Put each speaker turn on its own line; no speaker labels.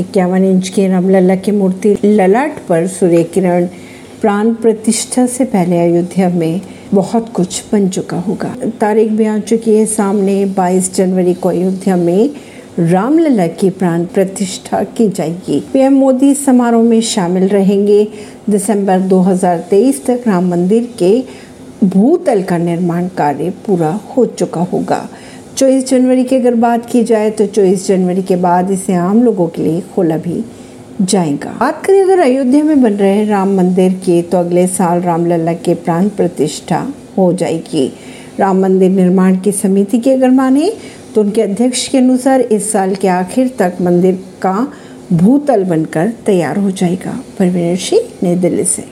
इक्यावन इंच की रामलला की मूर्ति ललाट पर सूर्य किरण प्राण प्रतिष्ठा से पहले अयोध्या में बहुत कुछ बन चुका होगा। तारीख भी आ चुकी है सामने। 22 जनवरी को अयोध्या में रामलला की प्राण प्रतिष्ठा की जाएगी। पीएम मोदी समारोह में शामिल रहेंगे। दिसंबर 2023 तक राम मंदिर के भूतल का निर्माण कार्य पूरा हो चुका होगा। 24 जनवरी की अगर बात की जाए तो 24 जनवरी के बाद इसे आम लोगों के लिए खोला भी जाएगा। बात करें अगर अयोध्या में बन रहे राम मंदिर की तो अगले साल रामलला के प्राण प्रतिष्ठा हो जाएगी। राम मंदिर निर्माण की समिति की अगर माने तो उनके अध्यक्ष के अनुसार इस साल के आखिर तक मंदिर का भूतल बनकर तैयार हो जाएगा। परवीन सिंह, नई दिल्ली से।